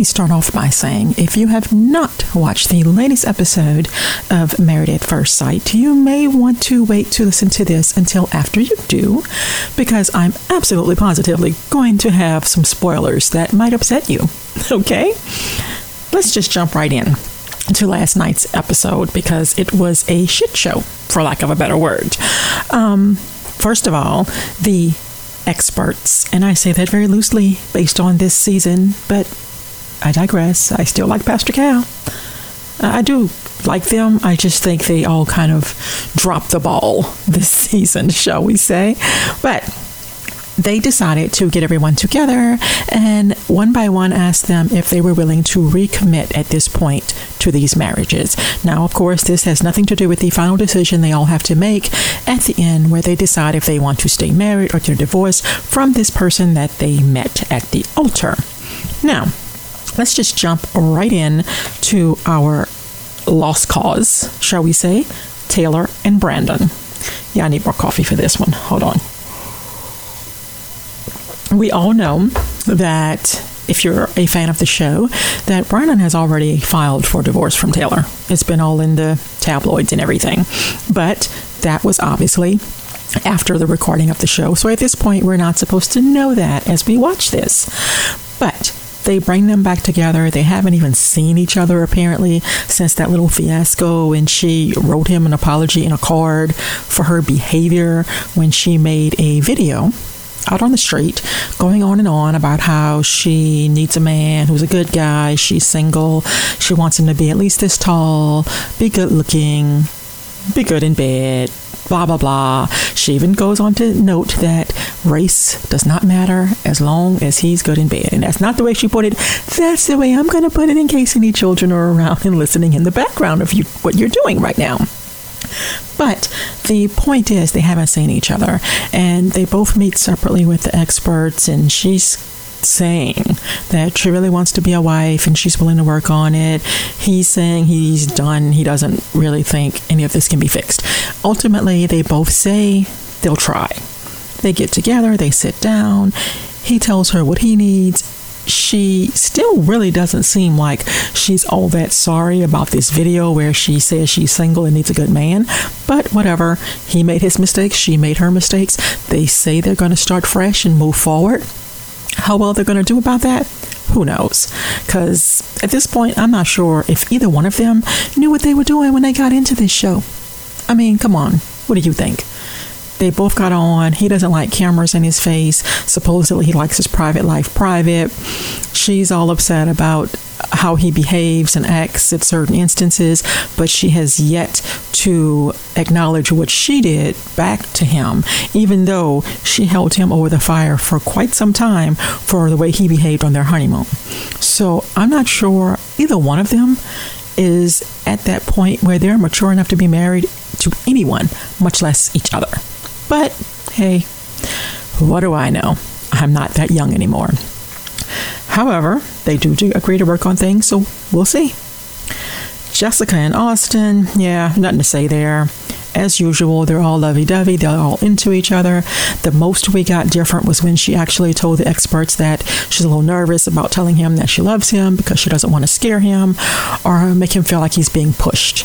me start off by saying if you have not watched the latest episode of Married at First Sight, you may want to wait to listen to this until after you do, because I'm absolutely positively going to have some spoilers that might upset you. Okay? Let's just jump right in to last night's episode because it was a shit show, for lack of a better word. Um, first of all, the experts, and I say that very loosely based on this season, but I digress. I still like Pastor Cal. I do like them. I just think they all kind of dropped the ball this season, shall we say. But they decided to get everyone together and one by one asked them if they were willing to recommit at this point to these marriages. Now, of course, this has nothing to do with the final decision they all have to make at the end where they decide if they want to stay married or to divorce from this person that they met at the altar. Now, let's just jump right in to our lost cause, shall we say, Taylor and Brandon. Yeah, I need more coffee for this one. Hold on we all know that if you're a fan of the show, that Brandon has already filed for divorce from Taylor. It's been all in the tabloids and everything. But that was obviously after the recording of the show. So at this point, we're not supposed to know that as we watch this. But they bring them back together. They haven't even seen each other apparently since that little fiasco and she wrote him an apology in a card for her behavior when she made a video out on the street going on and on about how she needs a man who's a good guy, she's single, she wants him to be at least this tall, be good looking, be good in bed, blah blah blah. She even goes on to note that race does not matter as long as he's good in bed. And that's not the way she put it. That's the way I'm going to put it in case any children are around and listening in the background of you what you're doing right now. But the point is, they haven't seen each other, and they both meet separately with the experts, and she's saying that she really wants to be a wife and she's willing to work on it. He's saying he's done. He doesn't really think any of this can be fixed. Ultimately, they both say they'll try. They get together, they sit down. He tells her what he needs she still really doesn't seem like she's all that sorry about this video where she says she's single and needs a good man. But whatever, he made his mistakes, she made her mistakes. They say they're going to start fresh and move forward. How well they're going to do about that? Who knows? Because at this point, I'm not sure if either one of them knew what they were doing when they got into this show. I mean, come on. What do you think? They both got on. He doesn't like cameras in his face. Supposedly, he likes his private life private. She's all upset about how he behaves and acts at certain instances, but she has yet to acknowledge what she did back to him, even though she held him over the fire for quite some time for the way he behaved on their honeymoon. So I'm not sure either one of them is at that point where they're mature enough to be married to anyone, much less each other. But hey, what do I know? I'm not that young anymore. However, they do, do agree to work on things, so we'll see. Jessica and Austin, yeah, nothing to say there. As usual, they're all lovey dovey, they're all into each other. The most we got different was when she actually told the experts that she's a little nervous about telling him that she loves him because she doesn't want to scare him or make him feel like he's being pushed.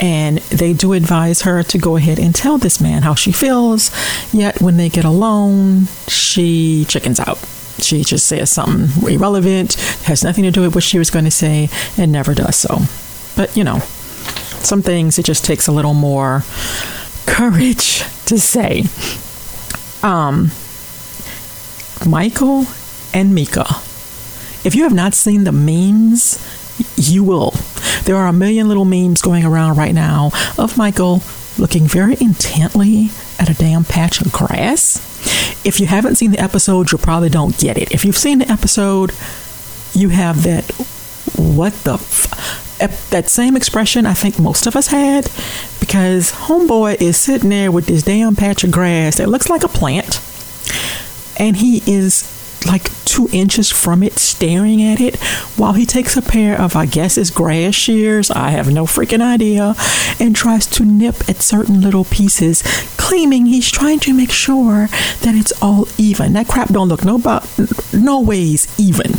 And they do advise her to go ahead and tell this man how she feels. Yet when they get alone, she chickens out. She just says something irrelevant, has nothing to do with what she was going to say, and never does so. But you know, some things it just takes a little more courage to say. Um, Michael and Mika. If you have not seen the memes, you will. There are a million little memes going around right now of Michael looking very intently at a damn patch of grass. If you haven't seen the episode, you probably don't get it. If you've seen the episode, you have that what the f- that same expression I think most of us had because homeboy is sitting there with this damn patch of grass that looks like a plant and he is like two inches from it, staring at it, while he takes a pair of, I guess, his grass shears, I have no freaking idea, and tries to nip at certain little pieces, claiming he's trying to make sure that it's all even. That crap don't look no, about, no ways even.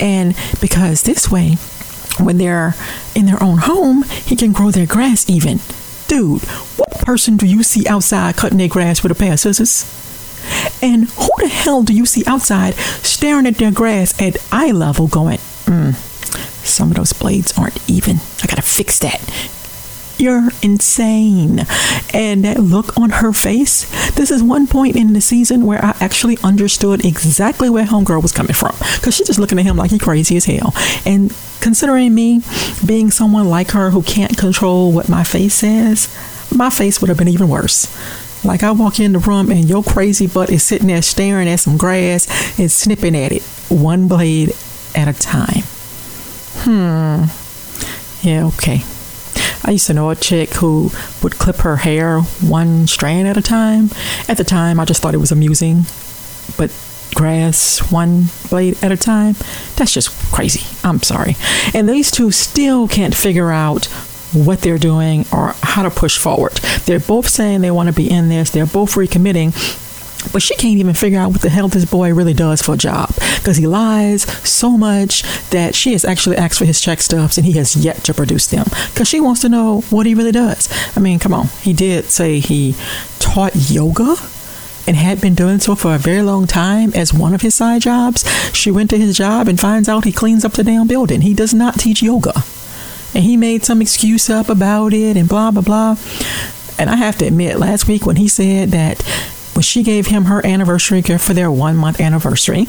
And because this way, when they're in their own home, he can grow their grass even. Dude, what person do you see outside cutting their grass with a pair of scissors? And who the hell do you see outside staring at their grass at eye level going, mm, some of those blades aren't even. I gotta fix that. You're insane. And that look on her face, this is one point in the season where I actually understood exactly where Homegirl was coming from. Because she's just looking at him like he's crazy as hell. And considering me being someone like her who can't control what my face says, my face would have been even worse. Like I walk in the room and your crazy butt is sitting there staring at some grass and snipping at it, one blade at a time. Hmm. Yeah, okay. I used to know a chick who would clip her hair one strand at a time. At the time, I just thought it was amusing. But grass one blade at a time, that's just crazy. I'm sorry. And these two still can't figure out what they're doing or how to push forward. They're both saying they want to be in this, they're both recommitting, but she can't even figure out what the hell this boy really does for a job because he lies so much that she has actually asked for his check stubs and he has yet to produce them because she wants to know what he really does. I mean, come on. He did say he taught yoga and had been doing so for a very long time as one of his side jobs. She went to his job and finds out he cleans up the damn building. He does not teach yoga. And he made some excuse up about it and blah, blah, blah. And I have to admit, last week when he said that when she gave him her anniversary gift for their one month anniversary,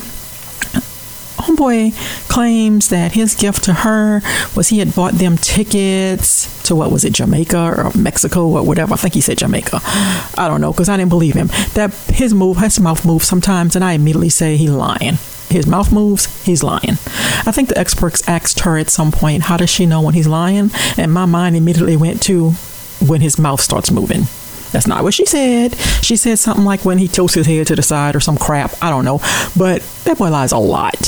Homeboy claims that his gift to her was he had bought them tickets to what was it, Jamaica or Mexico or whatever. I think he said Jamaica. I don't know because I didn't believe him. That his move, his mouth moves sometimes, and I immediately say he lying. His mouth moves, he's lying. I think the experts asked her at some point, how does she know when he's lying? And my mind immediately went to when his mouth starts moving. That's not what she said. She said something like when he tilts his head to the side or some crap. I don't know. But that boy lies a lot.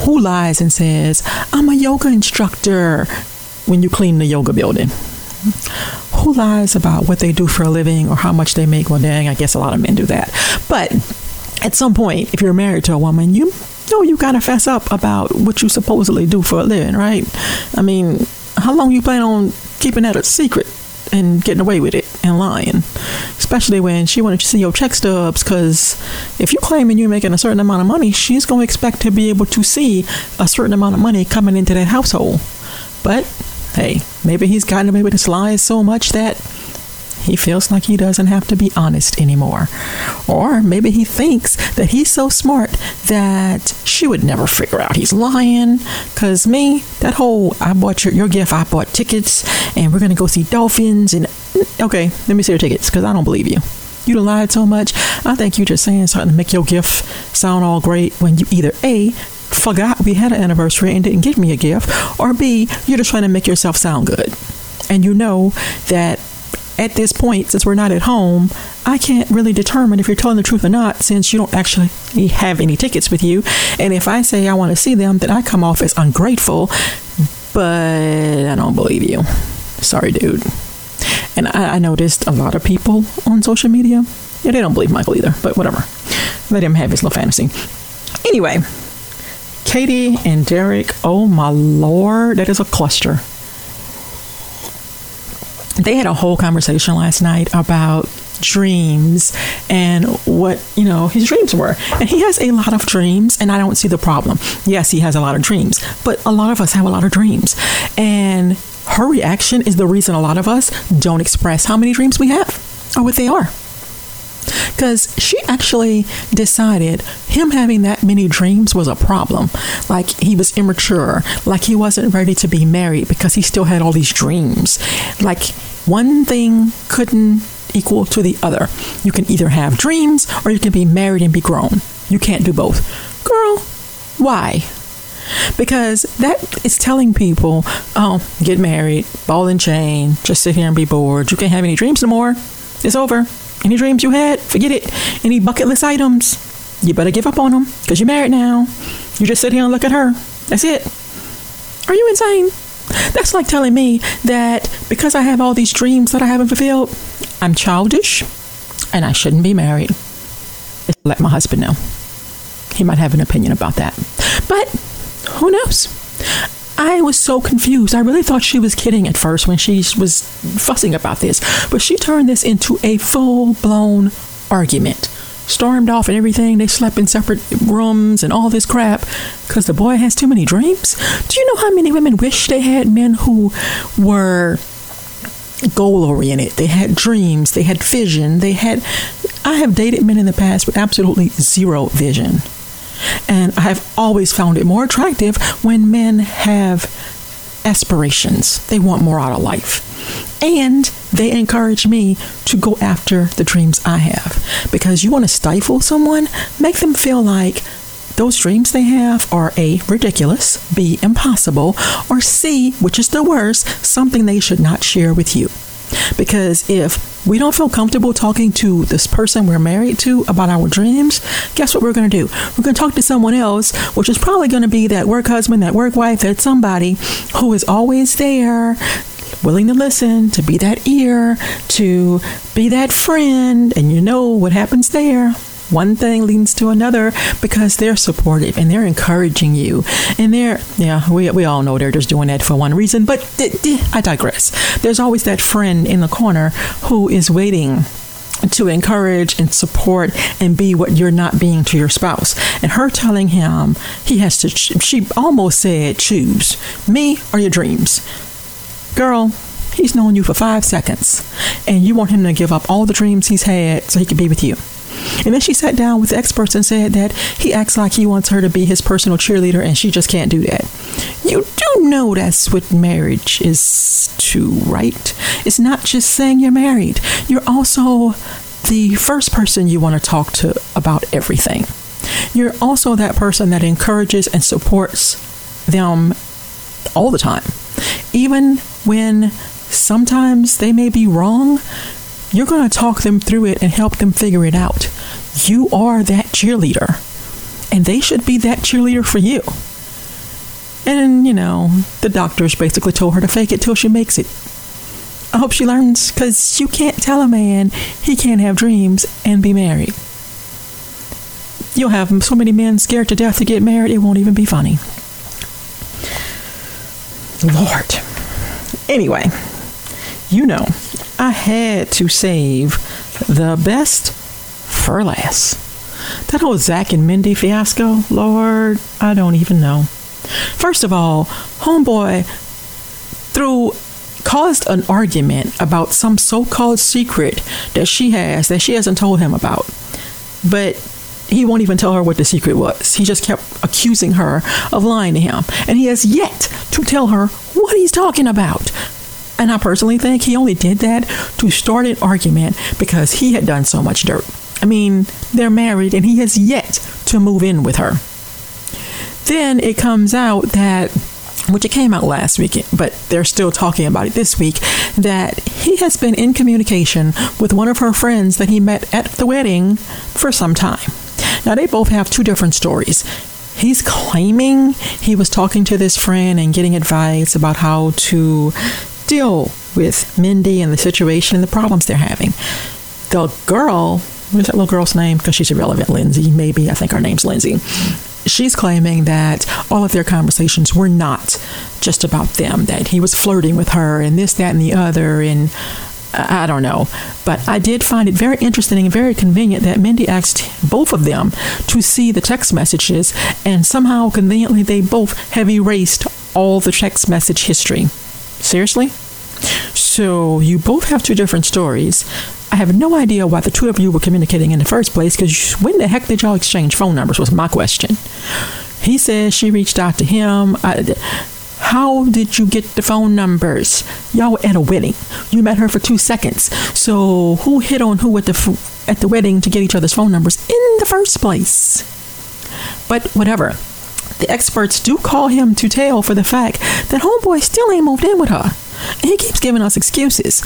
Who lies and says, I'm a yoga instructor when you clean the yoga building? Who lies about what they do for a living or how much they make? Well, dang, I guess a lot of men do that. But at some point, if you're married to a woman, you know you gotta fess up about what you supposedly do for a living, right? I mean, how long you plan on keeping that a secret? and getting away with it and lying, especially when she wanted to see your check stubs. Because if you're claiming you're making a certain amount of money, she's to expect to be able to see a certain amount of money coming into that household. But hey, maybe he's gotten away with his lies so much that he feels like he doesn't have to be honest anymore. Or maybe he thinks that he's so smart that she would never figure out he's lying. Because me, that whole I bought your, your gift, I bought tickets, and we're going to go see dolphins. And okay, let me see your tickets because I don't believe you. You done lied so much. I think you're just saying something to make your gift sound all great when you either A, forgot we had an anniversary and didn't give me a gift, or B, you're just trying to make yourself sound good. And you know that at this point, since we're not at home, I can't really determine if you're telling the truth or not since you don't actually have any tickets with you. And if I say I want to see them, then I come off as ungrateful, but I don't believe you. Sorry, dude. And I, I noticed a lot of people on social media, yeah, they don't believe Michael either, but whatever. Let him have his little fantasy. Anyway, Katie and Derek, oh my lord, that is a cluster they had a whole conversation last night about dreams and what you know his dreams were. And he has a lot of dreams and i don't see the problem. Yes he has a lot of dreams but a lot of us have a lot of dreams. And her reaction is the reason a lot of us don't express how many dreams we have or what they are because she actually decided him having that many dreams was a problem. Like he was immature, like he wasn't ready to be married because he still had all these dreams. Like one thing couldn't equal to the other. You can either have dreams or you can be married and be grown. You can't do both. Girl, why? Because that is telling people, oh, get married, ball and chain, just sit here and be bored. You can't have any dreams no more. It's over. Any dreams you had, forget it. Any bucket list items, you better give up on them because you're married now. You just sit here and look at her. That's it. Are you insane? That's like telling me that because I have all these dreams that I haven't fulfilled, I'm childish and I shouldn't be married. Let my husband know. He might have an opinion about that. But Who knows? I was so confused. I really thought she was kidding at first when she was fussing about this, but she turned this into a full blown argument. Stormed off and everything. They slept in separate rooms and all this crap because the boy has too many dreams. Do you know how many women wish they had men who were goal oriented? They had dreams, they had vision, they had. I have dated men in the past with absolutely zero vision. And I have always found it more attractive when men have aspirations. They want more out of life. And they encourage me to go after the dreams I have. Because you want to stifle someone, make them feel like those dreams they have are A, ridiculous, B, impossible, or C, which is the worst, something they should not share with you. Because if we don't feel comfortable talking to this person we're married to about our dreams, guess what we're going to do? We're going to talk to someone else, which is probably going to be that work husband, that work wife, that somebody who is always there, willing to listen, to be that ear, to be that friend. And you know what happens there one thing leads to another because they're supportive and they're encouraging you. And they're, yeah, we, we all know they're just doing that for one reason, but I digress. There's always that friend in the corner who is waiting to encourage and support and be what you're not being to your spouse. And her telling him he has to, she almost said, choose me or your dreams. Girl, he's known you for five seconds, and you want him to give up all the dreams he's had so he can be with you. And then she sat down with experts and said that he acts like he wants her to be his personal cheerleader and she just can't do that. You do know that's what marriage is to, right? It's not just saying you're married, you're also the first person you want to talk to about everything. You're also that person that encourages and supports them all the time. Even when sometimes they may be wrong, you're going to talk them through it and help them figure it out. You are that cheerleader, and they should be that cheerleader for you. And, you know, the doctors basically told her to fake it till she makes it. I hope she learns because you can't tell a man he can't have dreams and be married. You'll have so many men scared to death to get married, it won't even be funny. Lord. Anyway, you know, I had to save the best for last. That whole Zach and Mindy fiasco, Lord, I don't even know. First of all, Homeboy threw caused an argument about some so-called secret that she has that she hasn't told him about. But he won't even tell her what the secret was. He just kept accusing her of lying to him. And he has yet to tell her what he's talking about. And I personally think he only did that to start an argument because he had done so much dirt. I mean, they're married and he has yet to move in with her. Then it comes out that, which it came out last week, but they're still talking about it this week, that he has been in communication with one of her friends that he met at the wedding for some time. Now, they both have two different stories he's claiming he was talking to this friend and getting advice about how to deal with Mindy and the situation and the problems they're having. The girl, what is that little girl's name? Because she's irrelevant, Lindsay, maybe. I think her name's Lindsay. She's claiming that all of their conversations were not just about them, that he was flirting with her and this, that, and the other, and uh, I don't know. But I did find it very interesting and very convenient that Mindy asked both of them to see the text messages, and somehow conveniently they both have erased all the text message history. Seriously? So you both have two different stories. I have no idea why the two of you were communicating in the first place because when the heck did y'all exchange phone numbers was my question. He says she reached out to him. I, how did you get the phone numbers? Y'all were at a wedding. You met her for two seconds. So who hit on who at the at the wedding to get each other's phone numbers in the first place? But whatever. The experts do call him to tail for the fact that homeboy still ain't moved in with her. And he keeps giving us excuses.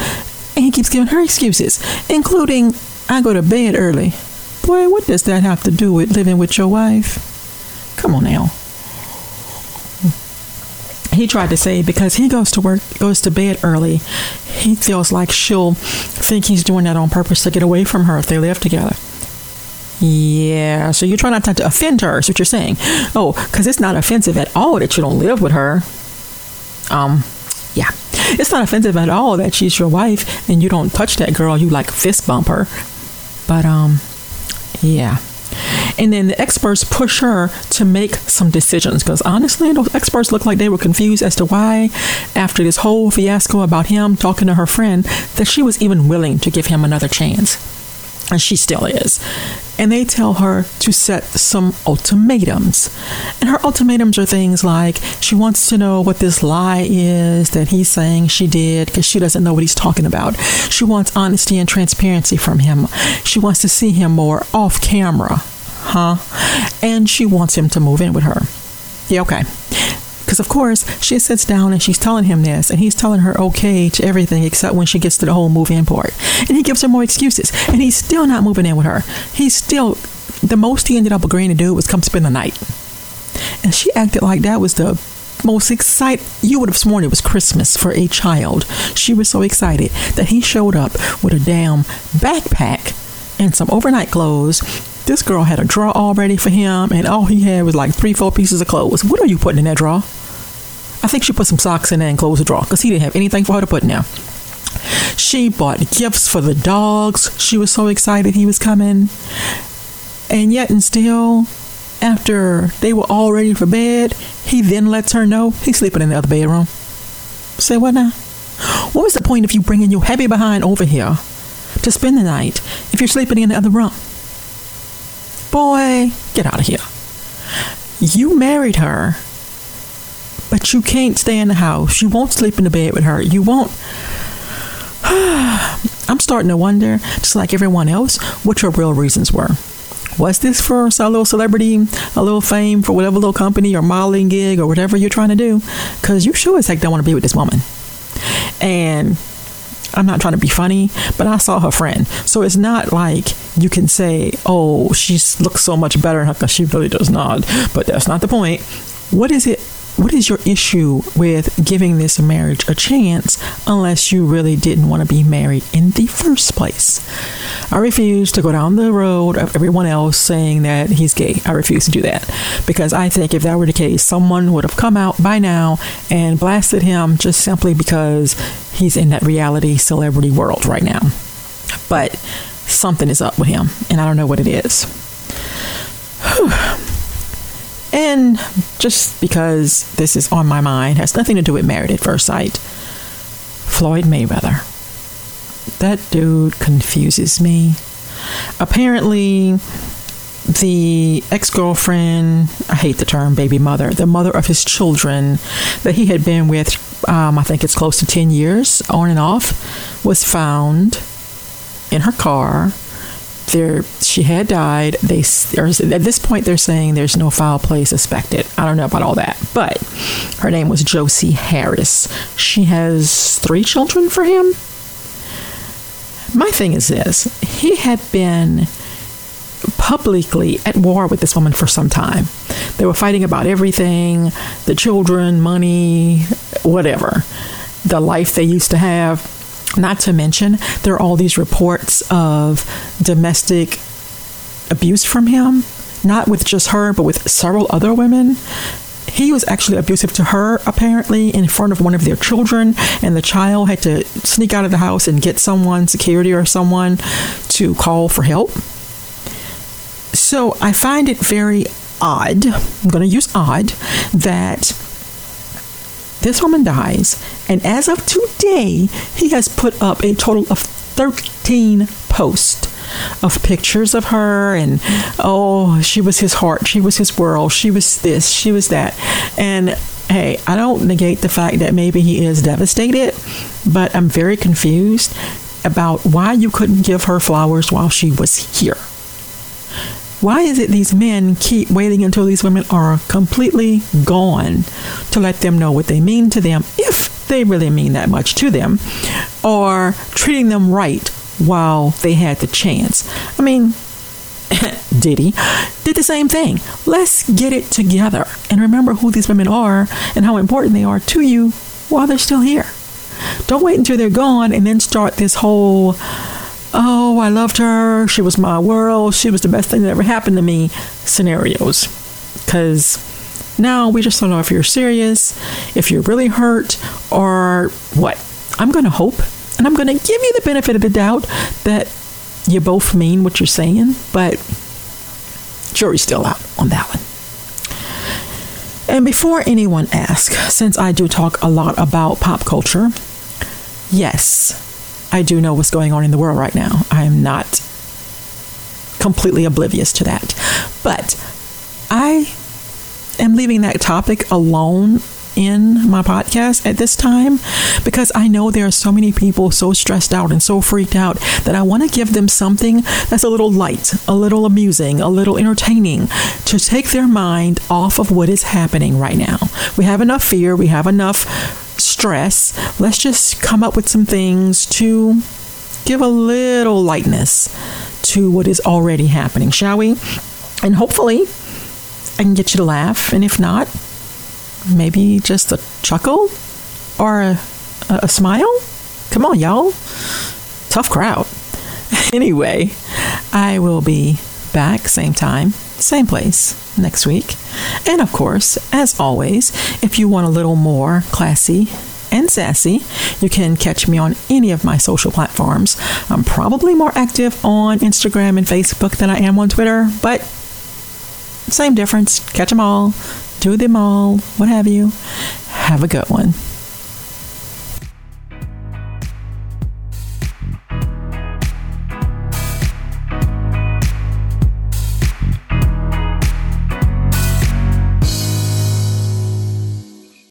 And he keeps giving her excuses, including, I go to bed early. Boy, what does that have to do with living with your wife? Come on now. He tried to say because he goes to work, goes to bed early, he feels like she'll think he's doing that on purpose to get away from her if they live together. Yeah, so you're trying not to offend her, is what you're saying. Oh, because it's not offensive at all that you don't live with her. Um, yeah. It's not offensive at all that she's your wife and you don't touch that girl, you like fist bump her. But, um, yeah. And then the experts push her to make some decisions because honestly, those experts look like they were confused as to why, after this whole fiasco about him talking to her friend, that she was even willing to give him another chance. And she still is. And they tell her to set some ultimatums. And her ultimatums are things like she wants to know what this lie is that he's saying she did because she doesn't know what he's talking about. She wants honesty and transparency from him. She wants to see him more off camera huh? And she wants him to move in with her. Yeah, okay. Because, of course, she sits down and she's telling him this, and he's telling her okay to everything except when she gets to the whole move in part. And he gives her more excuses, and he's still not moving in with her. He's still, the most he ended up agreeing to do was come spend the night. And she acted like that was the most excited. You would have sworn it was Christmas for a child. She was so excited that he showed up with a damn backpack and some overnight clothes this girl had a drawer all ready for him, and all he had was like three, four pieces of clothes. What are you putting in that drawer? I think she put some socks in there and closed the drawer because he didn't have anything for her to put in there. She bought gifts for the dogs. She was so excited he was coming. And yet, and still, after they were all ready for bed, he then lets her know he's sleeping in the other bedroom. Say what now? What was the point of you bringing your heavy behind over here to spend the night if you're sleeping in the other room? Boy, get out of here. You married her, but you can't stay in the house. You won't sleep in the bed with her. You won't. I'm starting to wonder, just like everyone else, what your real reasons were. Was this for a little celebrity, a little fame for whatever little company or modeling gig or whatever you're trying to do? Because you sure as heck don't want to be with this woman. And I'm not trying to be funny, but I saw her friend. So it's not like you can say, oh, she looks so much better because she really does not. But that's not the point. What is it? What is your issue with giving this marriage a chance unless you really didn't want to be married in the first place? I refuse to go down the road of everyone else saying that he's gay. I refuse to do that because I think if that were the case, someone would have come out by now and blasted him just simply because he's in that reality celebrity world right now. But something is up with him, and I don't know what it is. And just because this is on my mind, has nothing to do with Married at First Sight. Floyd Mayweather. That dude confuses me. Apparently, the ex girlfriend, I hate the term baby mother, the mother of his children that he had been with, um, I think it's close to 10 years on and off, was found in her car. There, she had died. They at this point they're saying there's no foul play suspected. I don't know about all that, but her name was Josie Harris. She has three children for him. My thing is this: he had been publicly at war with this woman for some time. They were fighting about everything the children, money, whatever, the life they used to have. Not to mention, there are all these reports of domestic abuse from him, not with just her, but with several other women. He was actually abusive to her, apparently, in front of one of their children, and the child had to sneak out of the house and get someone, security or someone, to call for help. So I find it very odd, I'm going to use odd, that this woman dies, and as of today, he has put up a total of 13 posts of pictures of her and oh she was his heart she was his world she was this she was that. And hey i don't negate the fact that maybe he is devastated but i'm very confused about why you couldn't give her flowers while she was here why is it these men keep waiting until these women are completely gone to let them know what they mean to them, if they really mean that much to them, or treating them right while they had the chance? I mean, Diddy did the same thing. Let's get it together and remember who these women are and how important they are to you while they're still here. Don't wait until they're gone and then start this whole oh, I loved her. She was my world. She was the best thing that ever happened to me scenarios. Because now we just don't know oh, if you're serious, if you're really hurt, or what. I'm going to hope and I'm going to give you the benefit of the doubt that you both mean what you're saying, but jury's still out on that one. And before anyone asks, since I do talk a lot about pop culture, yes, I do know what's going on in the world right now. I am not completely oblivious to that. But I am leaving that topic alone in my podcast at this time because I know there are so many people so stressed out and so freaked out that I want to give them something that's a little light, a little amusing, a little entertaining to take their mind off of what is happening right now. We have enough fear, we have enough stress. Let's just come up with some things to give a little lightness to what is already happening, shall we? And hopefully, I can get you to laugh. And if not, maybe just a chuckle or a, a smile. Come on, y'all. Tough crowd. anyway, I will be back same time, same place next week. And of course, as always, if you want a little more classy and sassy, you can catch me on any of my social platforms. I'm probably more active on Instagram and Facebook than I am on Twitter, but same difference. Catch them all do them all, what have you. Have a good one.